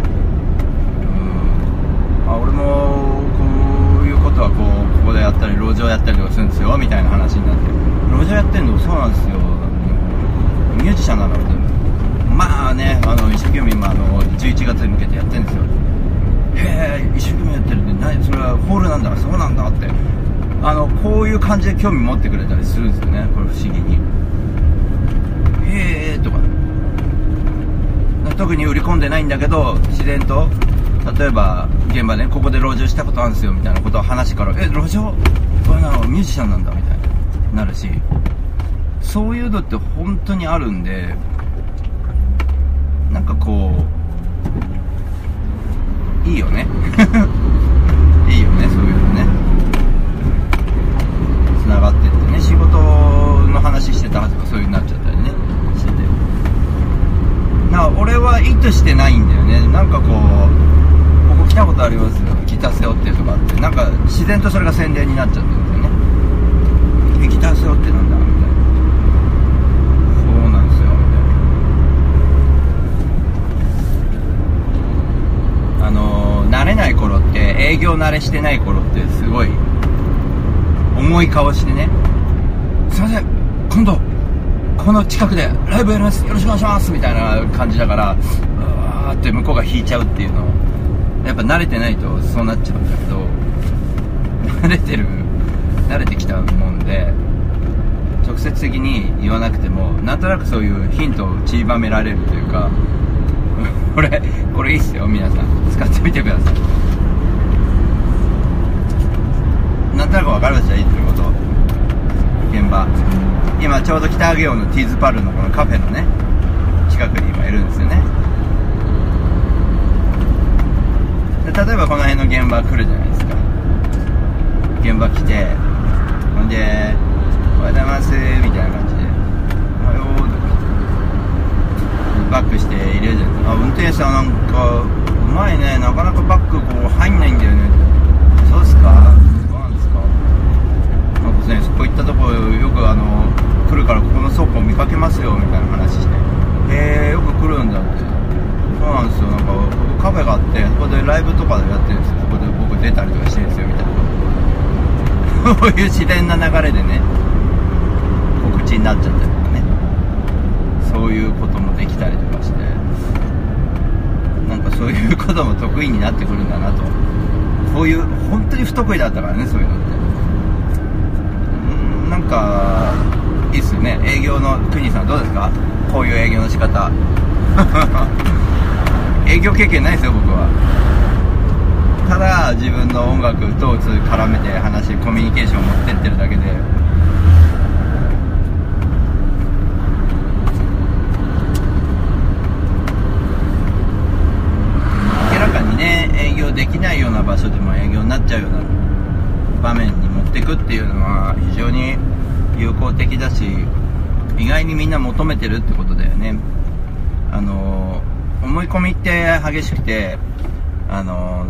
うんあ俺もこういうことはこうここでやったり路上やったりとかするんですよみたいな話になって。路上やってんのそうなんですよ。ミュージシャンなのってまあねあの一生懸命今あの11月に向けてやってるんですよ。へえ一生懸命やってるって何それはホールなんだそうなんだって。あのこういう感じで興味持ってくれたりするんですよねこれ不思議に。へえとか。特に売り込んでないんだけど自然と例えば現場ねここで路上したことあるんですよみたいなことを話からえ路上これなのミュージシャンなんだみたいになるし。そういうのって本当にあるんでなんかこういいよね。いいよねそういうのね。つながってってね。仕事の話してたはずがそういうになっちゃったりね。してて。な俺は意図してないんだよね。なんかこうここ来たことありますよ。ギター背負ってとかって。なんか自然とそれが宣伝になっちゃってるんですよね。ギター背負ってなんだみたいなそうなんですよみたいなあの慣れない頃って営業慣れしてない頃ってすごい重い顔してね。すいません今度この近くでライブやりますよろしくお願いしますみたいな感じだからうわーって向こうが引いちゃうっていうの。やっぱ慣れてないとそうなっちゃうんだけど慣れてる慣れてきたもんで直接的に言わなくてもなんとなくそういうヒントを散りばめられるというか。これこれいいっすよ皆さん。使ってみてください。なんとなく分かりました言ってること。現場。今ちょうど北上尾のティーズパルのこのカフェのね近くに今いるんですよね。で例えばこの辺の現場来るじゃないですか。現場来てほんで「おはようございます」みたいな感じで「おはよう」とかバックして入れるじゃないですか。あ運転手さんなんかうまいね。なかなかバックこう入んないんだよね。そうっすか。ねこういったところよくあの来るからここの倉庫見かけますよみたいな話して。へえよく来るんだって。そうなんですよ。なんか僕カフェがあってそこでライブとかでやってるんですよ。そこで僕出たりとかしてるんですよみたいな。こういう自然な流れでね告知になっちゃったりとかね。そういうこともできたりとかして。なんかそういうことも得意になってくるんだなと。こういう本当に不得意だったからねそういうのって。かいいっすね。営業の国さんどうですか？こういう営業の仕方。営業経験ないですよ僕は。ただ自分の音楽と絡めて話コミュニケーションを持ってってるだけで。明らかにね営業できないような場所でも営業になっちゃうような場面に持っていくっていうのは非常に有効的だし意外にみんな求めてるってことだよね。あの思い込みって激しくてあの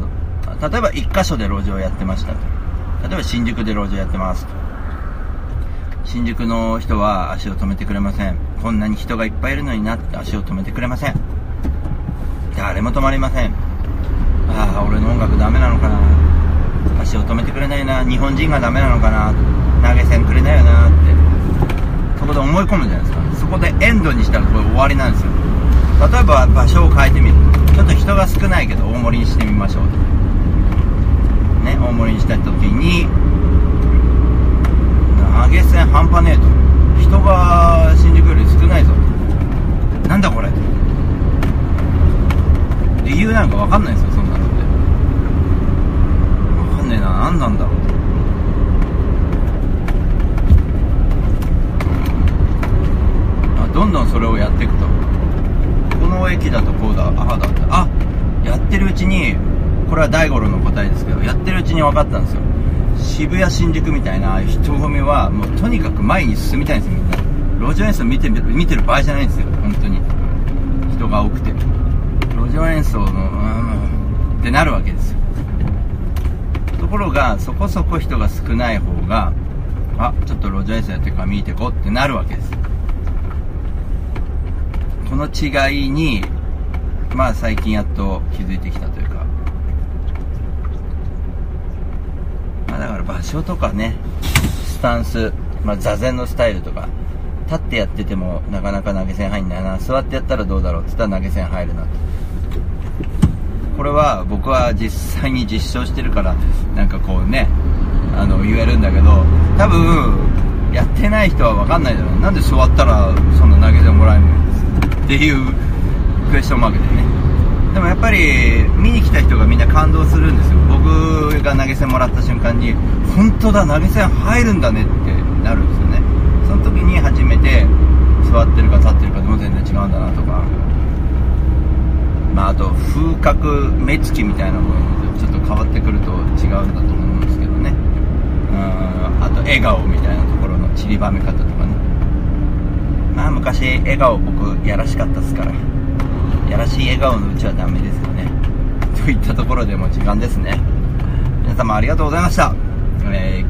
例えば1箇所で路上やってましたと。例えば新宿で路上やってますと。新宿の人は足を止めてくれません。こんなに人がいっぱいいるのになって足を止めてくれません。誰も止まりません。ああ俺の音楽ダメなのかな。足を止めてくれないな。日本人がダメなのかな。投げ銭くれないよなって。そこで思い込むじゃないですか。そこでエンドにしたらこれ終わりなんですよ。例えば場所を変えてみる。ちょっと人が少ないけど大盛りにしてみましょうね大盛りにした時に投げ銭半端ねえと。人が新宿より少ないぞなんだこれ。理由なんか分かんないですよそんなのって。分かんねえな何なんだろう。どんどんそれをやっていくと。この駅だとこうだああだってあやってるうちにこれは大五郎の答えですけどやってるうちに分かったんですよ。渋谷新宿みたいな人混みはもうとにかく前に進みたいんですよみんな。路上演奏見て見てる場合じゃないんですよ本当に。人が多くて。路上演奏のうんってなるわけですよ。ところがそこそこ人が少ない方があちょっと路上演奏やってるから見てこうってなるわけです。この違いにまあ最近やっと気づいてきたというか。まあだから場所とかねスタンス、まあ、座禅のスタイルとか立ってやっててもなかなか投げ銭入んない。な座ってやったらどうだろうって言ったら投げ銭入るなって。これは僕は実際に実証してるからなんかこうねあの言えるんだけど多分やってない人は分かんないだろう。なんで座ったらそんな投げ銭もらえるのっていうクエスチョンマークでね。でもやっぱり見に来た人がみんな感動するんですよ。僕が投げ銭もらった瞬間に本当だ投げ銭入るんだねってなるんですよね。その時に初めて座ってるか立ってるかでも全然違うんだなとか。まああと風格目つきみたいなものちょっと変わってくると違うんだと思うんですけどね。うんあと笑顔みたいなところの散りばめ方とかね。まあ昔笑顔僕やらしかったですから。やらしい笑顔のうちはダメですよね。といったところでも時間ですね。皆様ありがとうございました、え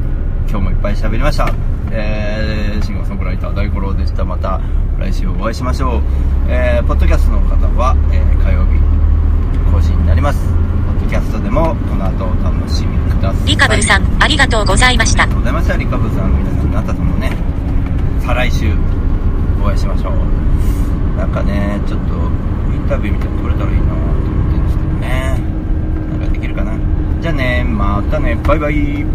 ー、今日もいっぱい喋りました。えー、シンガーソングライター大五郎でした。また来週お会いしましょう、えー、ポッドキャストの方は、えー、火曜日更新になります。ポッドキャストでもこの後お楽しみください。リカブルさん、ありがとうございました。ありがとうございました。リカブルさん皆さんあなたともね。再来週お会いしましょう。なんかねちょっとインタビューみたいに撮れたらいいなと思ってるんですけどね。なんかできるかな。じゃあねまたね。バイバイ。